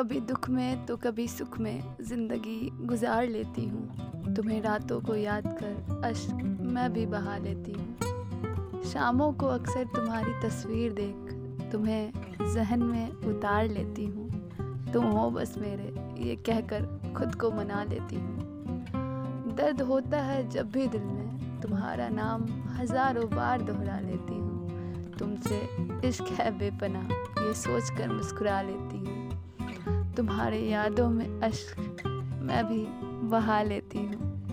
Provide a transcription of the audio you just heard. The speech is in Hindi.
कभी दुख में तो कभी सुख में ज़िंदगी गुजार लेती हूँ। तुम्हें रातों को याद कर अश्क मैं भी बहा लेती हूँ। शामों को अक्सर तुम्हारी तस्वीर देख तुम्हें जहन में उतार लेती हूँ। तुम हो बस मेरे, ये कहकर खुद को मना लेती हूँ। दर्द होता है जब भी दिल में, तुम्हारा नाम हज़ारों बार दोहरा लेती हूँ। तुमसे इश्क है बेपना ये सोच कर मुस्कुरा लेती हूँ। तुम्हारे यादों में अश्क मैं भी बहा लेती हूँ।